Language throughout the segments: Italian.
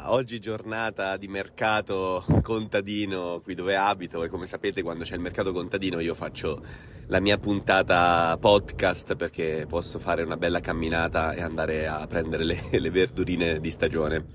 Allora, oggi giornata di mercato contadino qui dove abito e come sapete quando c'è il mercato contadino io faccio la mia puntata podcast perché posso fare una bella camminata e andare a prendere le, le verdurine di stagione.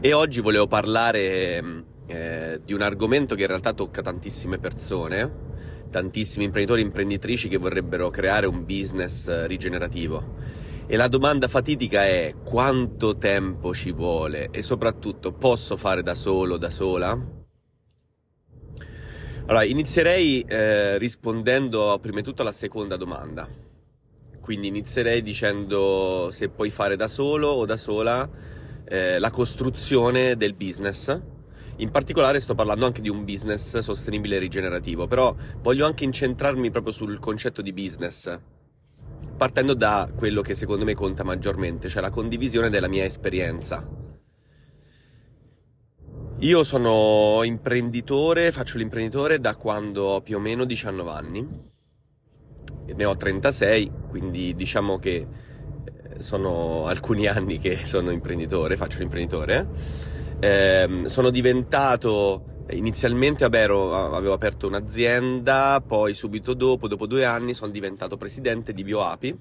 E oggi volevo parlare eh, di un argomento che in realtà tocca tantissime persone, tantissimi imprenditori e imprenditrici che vorrebbero creare un business rigenerativo e la domanda fatidica è quanto tempo ci vuole e soprattutto posso fare da solo, da sola? Allora, inizierei eh, rispondendo prima di tutto alla seconda domanda. Quindi inizierei dicendo se puoi fare da solo o da sola eh, la costruzione del business. In particolare sto parlando anche di un business sostenibile e rigenerativo, però voglio anche incentrarmi proprio sul concetto di business, partendo da quello che secondo me conta maggiormente, cioè la condivisione della mia esperienza. Io sono imprenditore, faccio l'imprenditore da quando ho più o meno 19 anni, ne ho 36, quindi diciamo che eh, sono alcuni anni che sono imprenditore, faccio l'imprenditore. Eh, sono diventato Inizialmente vabbè, avevo aperto un'azienda, poi subito dopo, dopo due anni, sono diventato presidente di BioApi,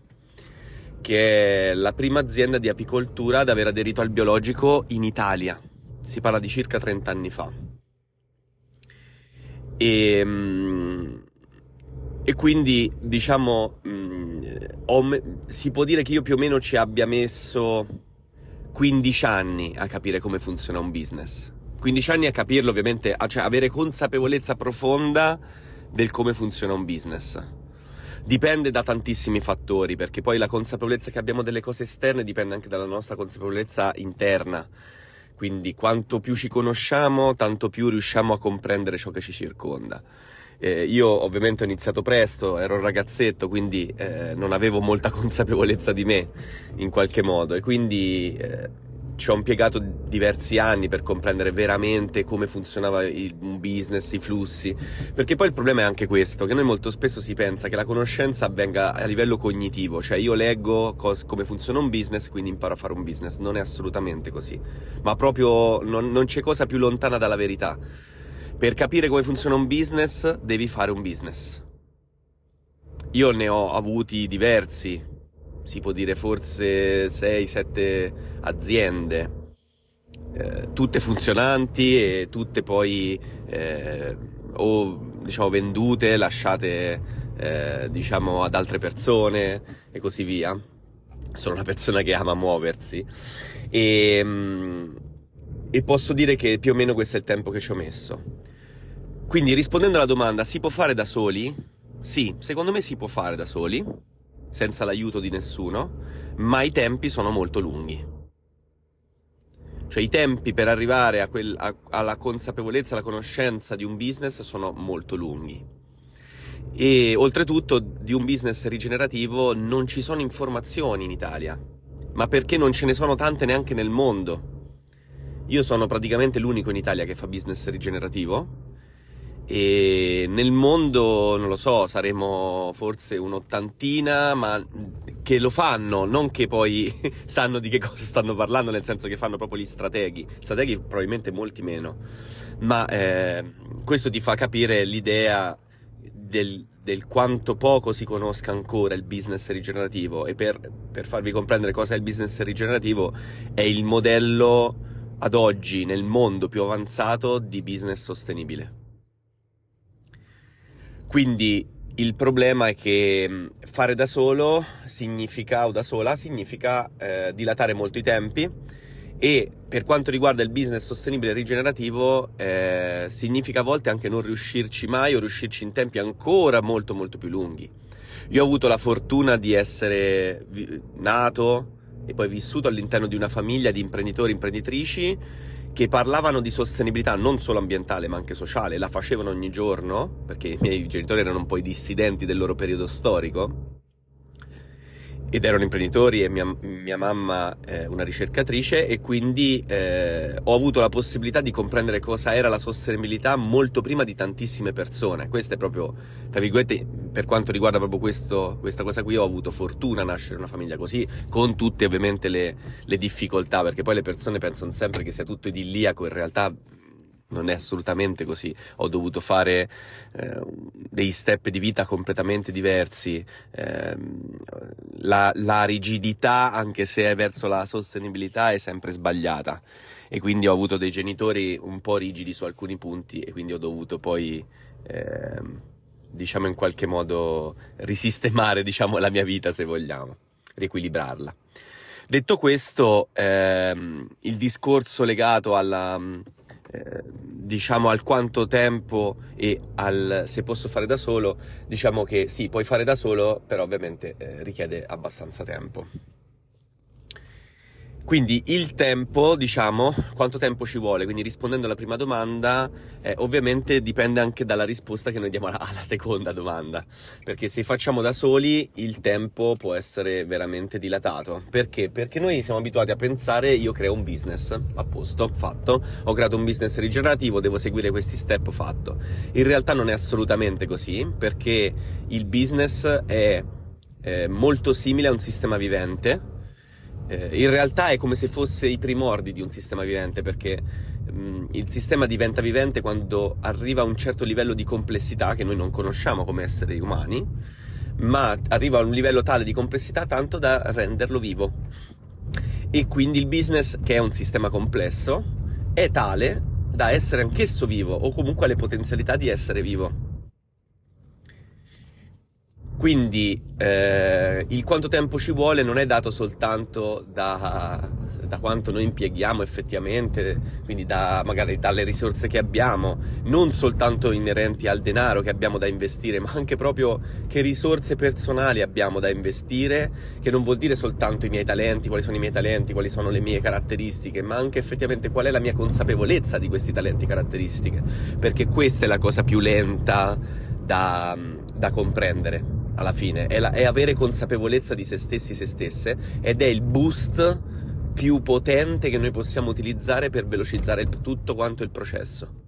che è la prima azienda di apicoltura ad aver aderito al biologico in Italia. Si parla di circa 30 anni fa. E, mm, e quindi, diciamo, mm, ho, si può dire che io più o meno ci abbia messo 15 anni a capire come funziona un business 15 anni a capirlo ovviamente, cioè avere consapevolezza profonda del come funziona un business. Dipende da tantissimi fattori, perché poi la consapevolezza che abbiamo delle cose esterne dipende anche dalla nostra consapevolezza interna. Quindi quanto più ci conosciamo, tanto più riusciamo a comprendere ciò che ci circonda. Eh, io ovviamente ho iniziato presto, ero un ragazzetto, quindi eh, non avevo molta consapevolezza di me in qualche modo e quindi eh, ci ho impiegato diversi anni per comprendere veramente come funzionava il, business, i flussi, perché poi il problema è anche questo, che noi molto spesso si pensa che la conoscenza avvenga a livello cognitivo, cioè io leggo cos- come funziona un business, quindi imparo a fare un business, non è assolutamente così, ma proprio non, non c'è cosa più lontana dalla verità. Per capire come funziona un business devi fare un business. Io ne ho avuti diversi, si può dire forse 6-7 aziende, eh, tutte funzionanti e tutte poi eh, o diciamo vendute, lasciate eh, diciamo ad altre persone e così via. Sono una persona che ama muoversi e, mm, e posso dire che più o meno questo è il tempo che ci ho messo. Quindi rispondendo alla domanda, si può fare da soli? Sì, secondo me si può fare da soli senza l'aiuto di nessuno, ma i tempi sono molto lunghi. Cioè i tempi per arrivare quel, a, alla consapevolezza, alla conoscenza di un business sono molto lunghi. E oltretutto di un business rigenerativo non ci sono informazioni in Italia, ma perché non ce ne sono tante neanche nel mondo. Io sono praticamente l'unico in Italia che fa business rigenerativo e nel mondo, non lo so, saremo forse un'ottantina, ma che lo fanno, non che poi sanno di che cosa stanno parlando, nel senso che fanno proprio gli strateghi. Strateghi probabilmente molti meno, ma eh, questo ti fa capire l'idea del, del, quanto poco si conosca ancora il business rigenerativo e per, per farvi comprendere cosa è il business rigenerativo è il modello ad oggi nel mondo più avanzato di business sostenibile. Quindi il problema è che fare da solo significa, o da sola, significa eh, dilatare molto i tempi e per quanto riguarda il business sostenibile e rigenerativo eh, significa a volte anche non riuscirci mai o riuscirci in tempi ancora molto molto più lunghi. Io ho avuto la fortuna di essere nato e poi vissuto all'interno di una famiglia di imprenditori e imprenditrici che parlavano di sostenibilità non solo ambientale ma anche sociale, la facevano ogni giorno, perché i miei genitori erano un po' i dissidenti del loro periodo storico, ed erano imprenditori e mia, mia mamma eh, una ricercatrice e quindi eh, ho avuto la possibilità di comprendere cosa era la sostenibilità molto prima di tantissime persone. Questo è proprio, tra virgolette, per quanto riguarda proprio questo, questa cosa qui, ho avuto fortuna a nascere in una famiglia così, con tutte ovviamente le, le difficoltà, perché poi le persone pensano sempre che sia tutto idilliaco, in realtà non è assolutamente così. Ho dovuto fare eh, dei step di vita completamente diversi. Eh, la, la, rigidità, anche se è verso la sostenibilità, è sempre sbagliata. E quindi ho avuto dei genitori un po' rigidi su alcuni punti e quindi ho dovuto poi, eh, diciamo, in qualche modo risistemare, diciamo, la mia vita, se vogliamo, riequilibrarla. Detto questo, ehm, il discorso legato alla eh, diciamo al quanto tempo e al se posso fare da solo, diciamo che sì, puoi fare da solo, però ovviamente eh, richiede abbastanza tempo. Quindi il tempo, diciamo, quanto tempo ci vuole? Quindi rispondendo alla prima domanda, eh, ovviamente dipende anche dalla risposta che noi diamo alla, alla, seconda domanda. Perché se facciamo da soli il tempo può essere veramente dilatato. Perché? Perché noi siamo abituati a pensare io creo un business, a posto, fatto, ho creato un business rigenerativo, devo seguire questi step, fatto. In realtà non è assolutamente così, perché il business è eh, molto simile a un sistema vivente eh, in realtà è come se fosse i primordi di un sistema vivente, perché mh, mm, il sistema diventa vivente quando arriva a un certo livello di complessità che noi non conosciamo come esseri umani, ma arriva a un livello tale di complessità tanto da renderlo vivo. E quindi il business, che è un sistema complesso, è tale da essere anch'esso vivo, o comunque ha le potenzialità di essere vivo. Quindi eh, il quanto tempo ci vuole non è dato soltanto da, da, quanto noi impieghiamo effettivamente, quindi da, magari dalle risorse che abbiamo, non soltanto inerenti al denaro che abbiamo da investire, ma anche proprio che risorse personali abbiamo da investire, che non vuol dire soltanto i miei talenti, quali sono i miei talenti, quali sono le mie caratteristiche, ma anche effettivamente qual è la mia consapevolezza di questi talenti e caratteristiche, perché questa è la cosa più lenta da, da comprendere alla fine, è, la, è avere consapevolezza di se stessi, se stesse, ed è il boost più potente che noi possiamo utilizzare per velocizzare tutto quanto il processo.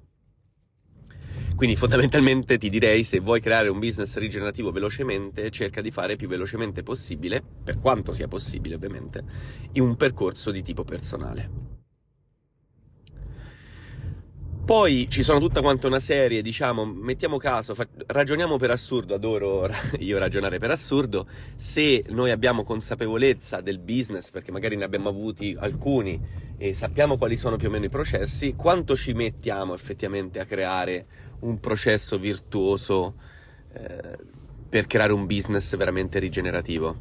Quindi fondamentalmente ti direi se vuoi creare un business rigenerativo velocemente, cerca di fare più velocemente possibile, per quanto sia possibile ovviamente, in un percorso di tipo personale. Poi ci sono tutta quanta una serie, diciamo, mettiamo caso, fa- ragioniamo per assurdo, adoro io ragionare per assurdo, se noi abbiamo consapevolezza del business, perché magari ne abbiamo avuti alcuni e sappiamo quali sono più o meno i processi, quanto ci mettiamo effettivamente a creare un processo virtuoso eh, per creare un business veramente rigenerativo?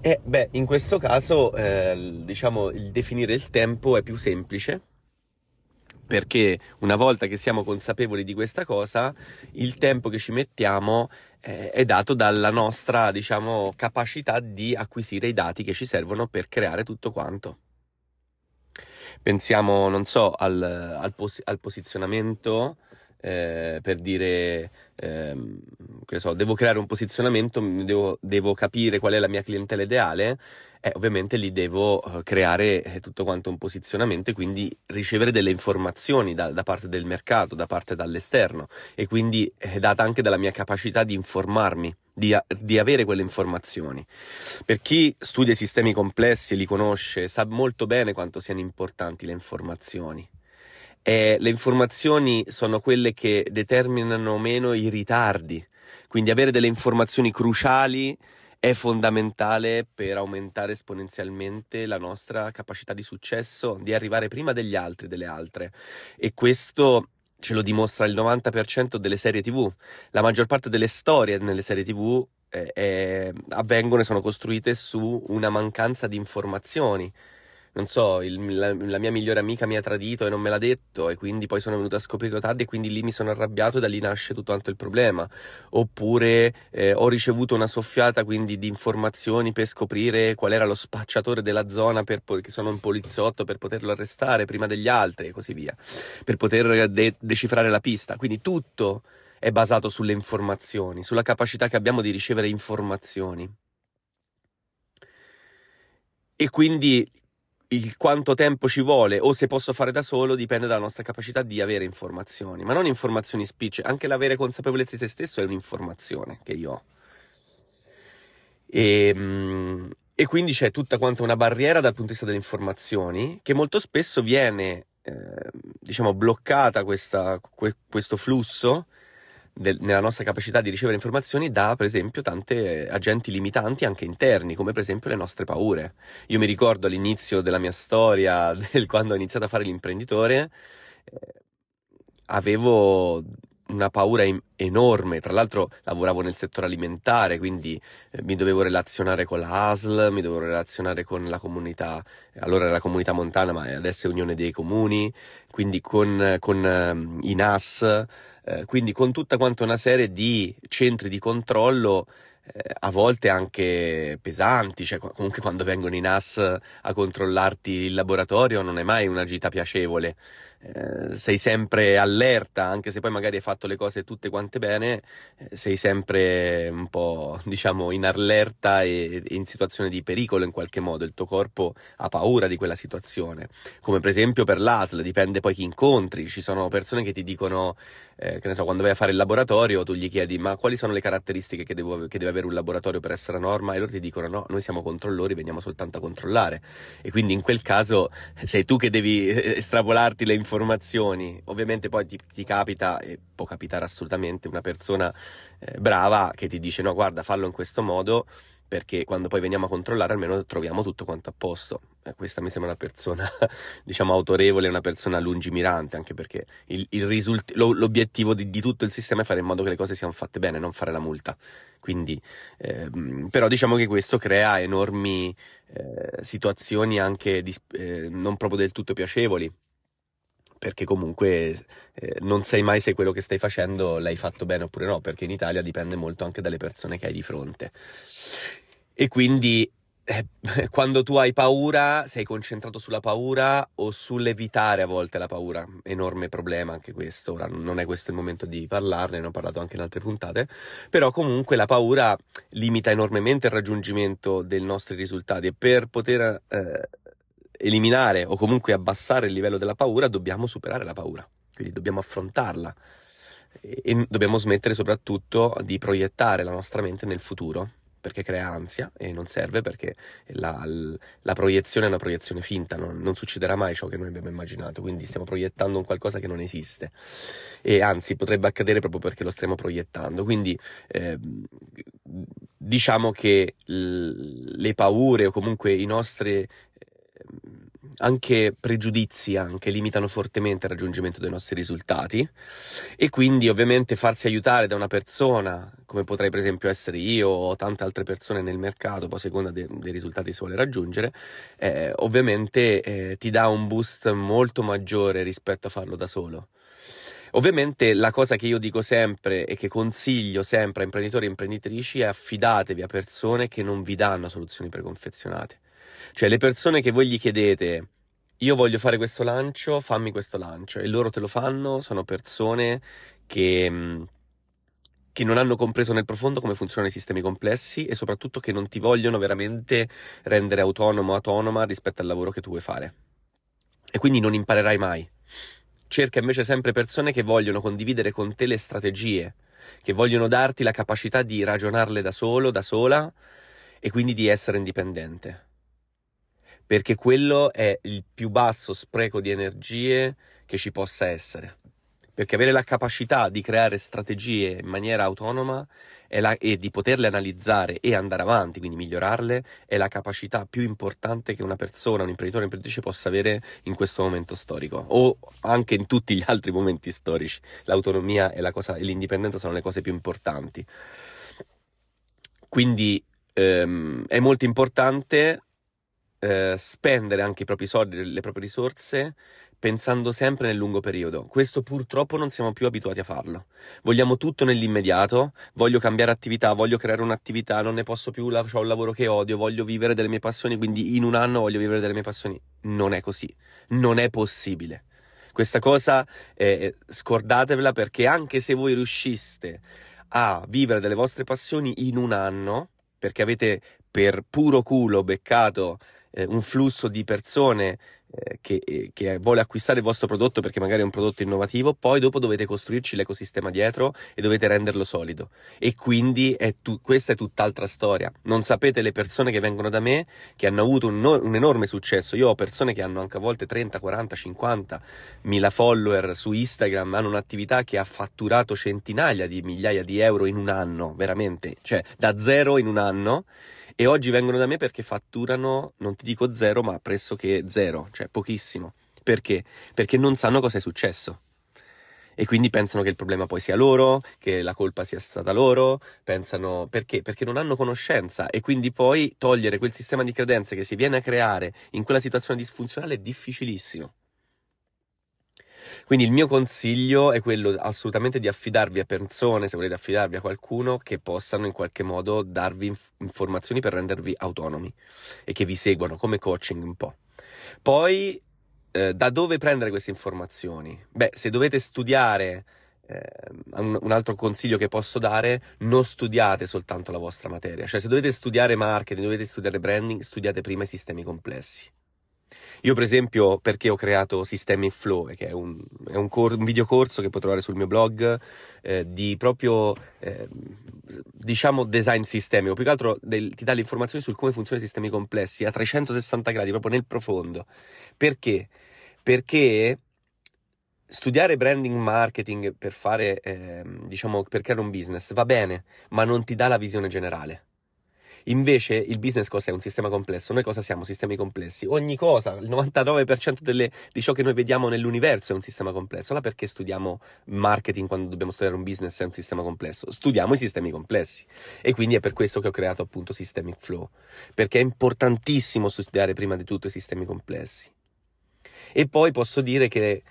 E beh, in questo caso, eh, diciamo, il definire il tempo è più semplice perché una volta che siamo consapevoli di questa cosa, il tempo che ci mettiamo eh, è dato dalla nostra, diciamo, capacità di acquisire i dati che ci servono per creare tutto quanto. Pensiamo, non so, al, al, pos- al posizionamento, eh, per dire, eh, che so, devo creare un posizionamento, devo, devo capire qual è la mia clientela ideale eh, ovviamente lì devo eh, creare eh, tutto quanto un posizionamento e quindi ricevere delle informazioni da, da parte del mercato, da parte dall'esterno e quindi è eh, data anche dalla mia capacità di informarmi, di, di, avere quelle informazioni. Per chi studia i sistemi complessi e li conosce sa molto bene quanto siano importanti le informazioni. E le informazioni sono quelle che determinano meno i ritardi, quindi avere delle informazioni cruciali è fondamentale per aumentare esponenzialmente la nostra capacità di successo, di arrivare prima degli altri, delle altre. E questo ce lo dimostra il 90% delle serie TV. La maggior parte delle storie nelle serie TV eh, eh, avvengono e sono costruite su una mancanza di informazioni non so, il, la, la, mia migliore amica mi ha tradito e non me l'ha detto e quindi poi sono venuto a scoprirlo tardi e quindi lì mi sono arrabbiato e da lì nasce tutto quanto il problema. Oppure eh, ho ricevuto una soffiata quindi di informazioni per scoprire qual era lo spacciatore della zona per, che sono un poliziotto per poterlo arrestare prima degli altri e così via, per poter de- decifrare la pista. Quindi tutto è basato sulle informazioni, sulla capacità che abbiamo di ricevere informazioni. E quindi il quanto tempo ci vuole o se posso fare da solo dipende dalla nostra capacità di avere informazioni, ma non informazioni spicce, anche l'avere consapevolezza di se stesso è un'informazione che io ho. E, ehm, e quindi c'è tutta quanta una barriera dal punto di vista delle informazioni che molto spesso viene, eh, diciamo, bloccata questa, que, questo flusso del, nella nostra capacità di ricevere informazioni da, per esempio, tante agenti limitanti anche interni, come per esempio le nostre paure. Io mi ricordo all'inizio della mia storia, del, quando ho iniziato a fare l'imprenditore, eh, avevo una paura in- enorme. Tra l'altro lavoravo nel settore alimentare, quindi eh, mi dovevo relazionare con la ASL, mi dovevo relazionare con la comunità, allora era la comunità montana, ma adesso è Unione dei Comuni, quindi con, con eh, i NAS, eh, quindi con tutta quanta una serie di centri di controllo eh, a volte anche pesanti, cioè comunque quando vengono i NAS a controllarti il laboratorio non è mai una gita piacevole. Eh, sei sempre allerta, anche se poi magari hai fatto le cose tutte quante bene, eh, sei sempre un po', diciamo, in allerta e, e, in situazione di pericolo in qualche modo, il tuo corpo ha paura di quella situazione. Come per esempio per l'ASL, dipende poi chi incontri, ci sono persone che ti dicono, eh, che ne so, quando vai a fare il laboratorio tu gli chiedi ma quali sono le caratteristiche che, devo, che deve avere un laboratorio per essere a norma e loro ti dicono no, noi siamo controllori, veniamo soltanto a controllare. E quindi in quel caso sei tu che devi eh, estrapolarti le informazioni informazioni. Ovviamente poi ti, ti, capita, e può capitare assolutamente, una persona eh, brava che ti dice no, guarda, fallo in questo modo perché quando poi veniamo a controllare almeno troviamo tutto quanto a posto. Eh, questa mi sembra una persona, diciamo, autorevole, una persona lungimirante, anche perché il, il risult- lo, l'obiettivo di, di, tutto il sistema è fare in modo che le cose siano fatte bene, non fare la multa. Quindi, ehm, però diciamo che questo crea enormi eh, situazioni anche dis- eh, non proprio del tutto piacevoli perché comunque eh, non sai mai se quello che stai facendo l'hai fatto bene oppure no, perché in Italia dipende molto anche dalle persone che hai di fronte. E quindi eh, quando tu hai paura, sei concentrato sulla paura o sull'evitare a volte la paura. Enorme problema anche questo. Ora non è questo il momento di parlarne, ne ho parlato anche in altre puntate. Però comunque la paura limita enormemente il raggiungimento dei nostri risultati e per poter eh, eliminare o comunque abbassare il livello della paura, dobbiamo superare la paura, quindi dobbiamo affrontarla. E dobbiamo smettere soprattutto di proiettare la nostra mente nel futuro perché crea ansia e non serve perché la, la proiezione è una proiezione finta, non, non, succederà mai ciò che noi abbiamo immaginato, quindi stiamo proiettando un qualcosa che non esiste. E anzi potrebbe accadere proprio perché lo stiamo proiettando. Quindi eh, diciamo che l- le paure o comunque i nostri anche pregiudizi anche limitano fortemente il raggiungimento dei nostri risultati e quindi ovviamente farsi aiutare da una persona come potrei per esempio essere io o tante altre persone nel mercato poi a seconda de- dei risultati si vuole raggiungere eh, ovviamente eh, ti dà un boost molto maggiore rispetto a farlo da solo Ovviamente la cosa che io dico sempre e che consiglio sempre a imprenditori e imprenditrici è affidatevi a persone che non vi danno soluzioni preconfezionate. Cioè le persone che voi gli chiedete io voglio fare questo lancio, fammi questo lancio e loro te lo fanno, sono persone che, che non hanno compreso nel profondo come funzionano i sistemi complessi e soprattutto che non ti vogliono veramente rendere autonomo autonoma rispetto al lavoro che tu vuoi fare. E quindi non imparerai mai. Cerca invece sempre persone che vogliono condividere con te le strategie, che vogliono darti la capacità di ragionarle da solo, da sola e quindi di essere indipendente perché quello è il più basso spreco di energie che ci possa essere. Perché avere la capacità di creare strategie in maniera autonoma la, e di poterle analizzare e andare avanti, quindi migliorarle, è la capacità più importante che una persona, un imprenditore, un'imprenditrice possa avere in questo momento storico o anche in tutti gli altri momenti storici. L'autonomia e, la cosa, e l'indipendenza sono le cose più importanti. Quindi ehm, è molto importante eh, spendere anche i propri soldi, le proprie risorse, pensando sempre nel lungo periodo. Questo purtroppo non siamo più abituati a farlo. Vogliamo tutto nell'immediato, voglio cambiare attività, voglio creare un'attività, non ne posso più, ho un lavoro che odio, voglio vivere delle mie passioni, quindi in un anno voglio vivere delle mie passioni. Non è così, non è possibile. Questa cosa eh, scordatevela perché anche se voi riusciste a vivere delle vostre passioni in un anno, perché avete per puro culo beccato eh, un flusso di persone eh, che, eh, che, vuole acquistare il vostro prodotto perché magari è un prodotto innovativo, poi dopo dovete costruirci l'ecosistema dietro e dovete renderlo solido. E quindi è tu, questa è tutt'altra storia. Non sapete le persone che vengono da me, che hanno avuto un, un, enorme successo. Io ho persone che hanno anche a volte 30, 40, 50 mila follower su Instagram, hanno un'attività che ha fatturato centinaia di migliaia di euro in un anno, veramente, cioè da zero in un anno e oggi vengono da me perché fatturano, non ti dico zero, ma pressoché zero, cioè pochissimo. Perché? Perché non sanno cosa è successo. E quindi pensano che il problema poi sia loro, che la colpa sia stata loro, pensano perché? Perché non hanno conoscenza e quindi poi togliere quel sistema di credenze che si viene a creare in quella situazione disfunzionale è difficilissimo. Quindi il mio consiglio è quello assolutamente di affidarvi a persone, se volete affidarvi a qualcuno, che possano in qualche modo darvi inf- informazioni per rendervi autonomi e che vi seguano come coaching un po'. Poi, eh, da dove prendere queste informazioni? Beh, se dovete studiare eh, un, un, altro consiglio che posso dare, non studiate soltanto la vostra materia, cioè se dovete studiare marketing, dovete studiare branding, studiate prima i sistemi complessi. Io, per esempio, perché ho creato Sistemi Flow, che è un, è un, cor- un videocorso che puoi trovare sul mio blog eh, di proprio, eh, diciamo, design sistemico. Più che altro del, ti dà le informazioni su come funzionano i sistemi complessi a 360 gradi, proprio nel profondo. Perché? Perché studiare branding marketing per fare, eh, diciamo, per creare un business va bene, ma non ti dà la visione generale. Invece il business cos'è? Un sistema complesso. Noi cosa siamo? Sistemi complessi. Ogni cosa, il 99% delle, di ciò che noi vediamo nell'universo è un sistema complesso. Allora perché studiamo marketing quando dobbiamo studiare un business è un sistema complesso? Studiamo i sistemi complessi. E quindi è per questo che ho creato appunto Systemic Flow. Perché è importantissimo studiare prima di tutto i sistemi complessi. E poi posso dire che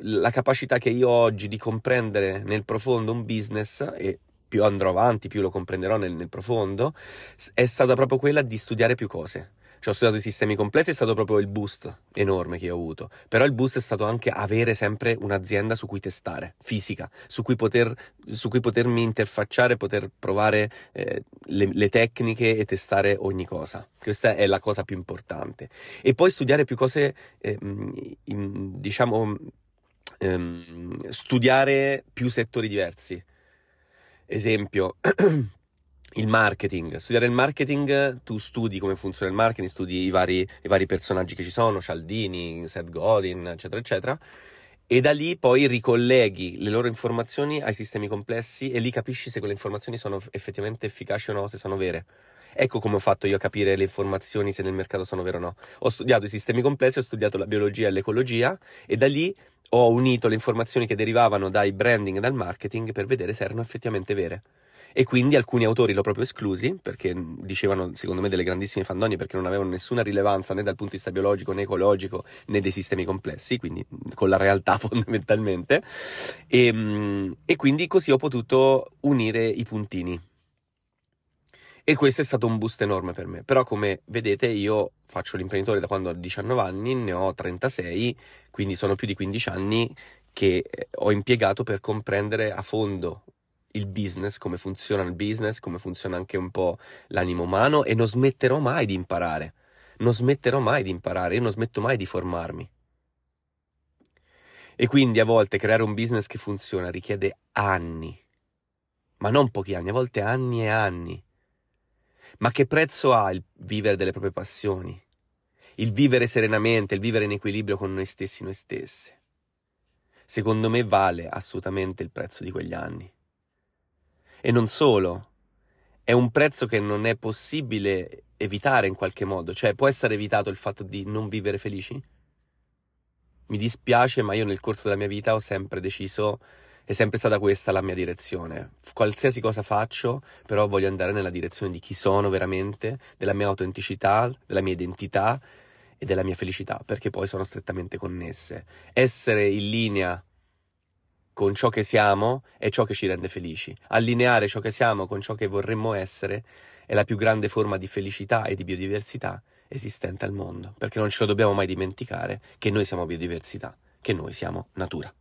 la capacità che io ho oggi di comprendere nel profondo un business e più andrò avanti, più lo comprenderò nel, nel profondo, è stata proprio quella di studiare più cose. Cioè, ho studiato i sistemi complessi, è stato proprio il boost enorme che ho avuto. Però il boost è stato anche avere sempre un'azienda su cui testare, fisica, su cui, poter, su cui potermi interfacciare, poter provare eh, le, le, tecniche e testare ogni cosa. Questa è la cosa più importante. E poi studiare più cose, eh, in, diciamo, ehm, studiare più settori diversi. Esempio, il marketing. Studiare il marketing, tu studi come funziona il marketing, studi i vari, i vari personaggi che ci sono, Cialdini, Seth Godin, eccetera, eccetera. E da lì poi ricolleghi le loro informazioni ai sistemi complessi e lì capisci se quelle informazioni sono effettivamente efficaci o no, se sono vere. Ecco come ho fatto io a capire le informazioni se nel mercato sono vere o no. Ho studiato i sistemi complessi, ho studiato la biologia e l'ecologia e da lì ho unito le informazioni che derivavano dai branding e dal marketing per vedere se erano effettivamente vere. E quindi alcuni autori l'ho proprio esclusi perché dicevano, secondo me, delle grandissime fandonie perché non avevano nessuna rilevanza né dal punto di vista biologico né ecologico né dei sistemi complessi, quindi con la realtà fondamentalmente. E, ehm, e quindi così ho potuto unire i puntini. E questo è stato un boost enorme per me. Però, come vedete, io faccio l'imprenditore da quando ho 19 anni, ne ho 36, quindi sono più di 15 anni che eh, ho impiegato per comprendere a fondo il business, come funziona il business, come funziona anche un po' l'animo umano e non smetterò mai di imparare. Non smetterò mai di imparare, io non smetto mai di formarmi. E quindi a volte creare un business che funziona richiede anni, ma non pochi anni, a volte anni e anni. Ma che prezzo ha il vivere delle proprie passioni? Il vivere serenamente, il vivere in equilibrio con noi stessi, noi stesse? Secondo me vale assolutamente il prezzo di quegli anni. E non solo, è un prezzo che non è possibile evitare in qualche modo, cioè può essere evitato il fatto di non vivere felici? Mi dispiace, ma io nel corso della mia vita ho sempre deciso È sempre stata questa la mia direzione. Qualsiasi cosa faccio, però voglio andare nella direzione di chi sono veramente, della mia autenticità, della mia identità e della mia felicità, perché poi sono strettamente connesse. Essere in linea con ciò che siamo è ciò che ci rende felici. Allineare ciò che siamo con ciò che vorremmo essere è la più grande forma di felicità e di biodiversità esistente al mondo, perché non ce lo dobbiamo mai dimenticare che noi siamo biodiversità, che noi siamo natura.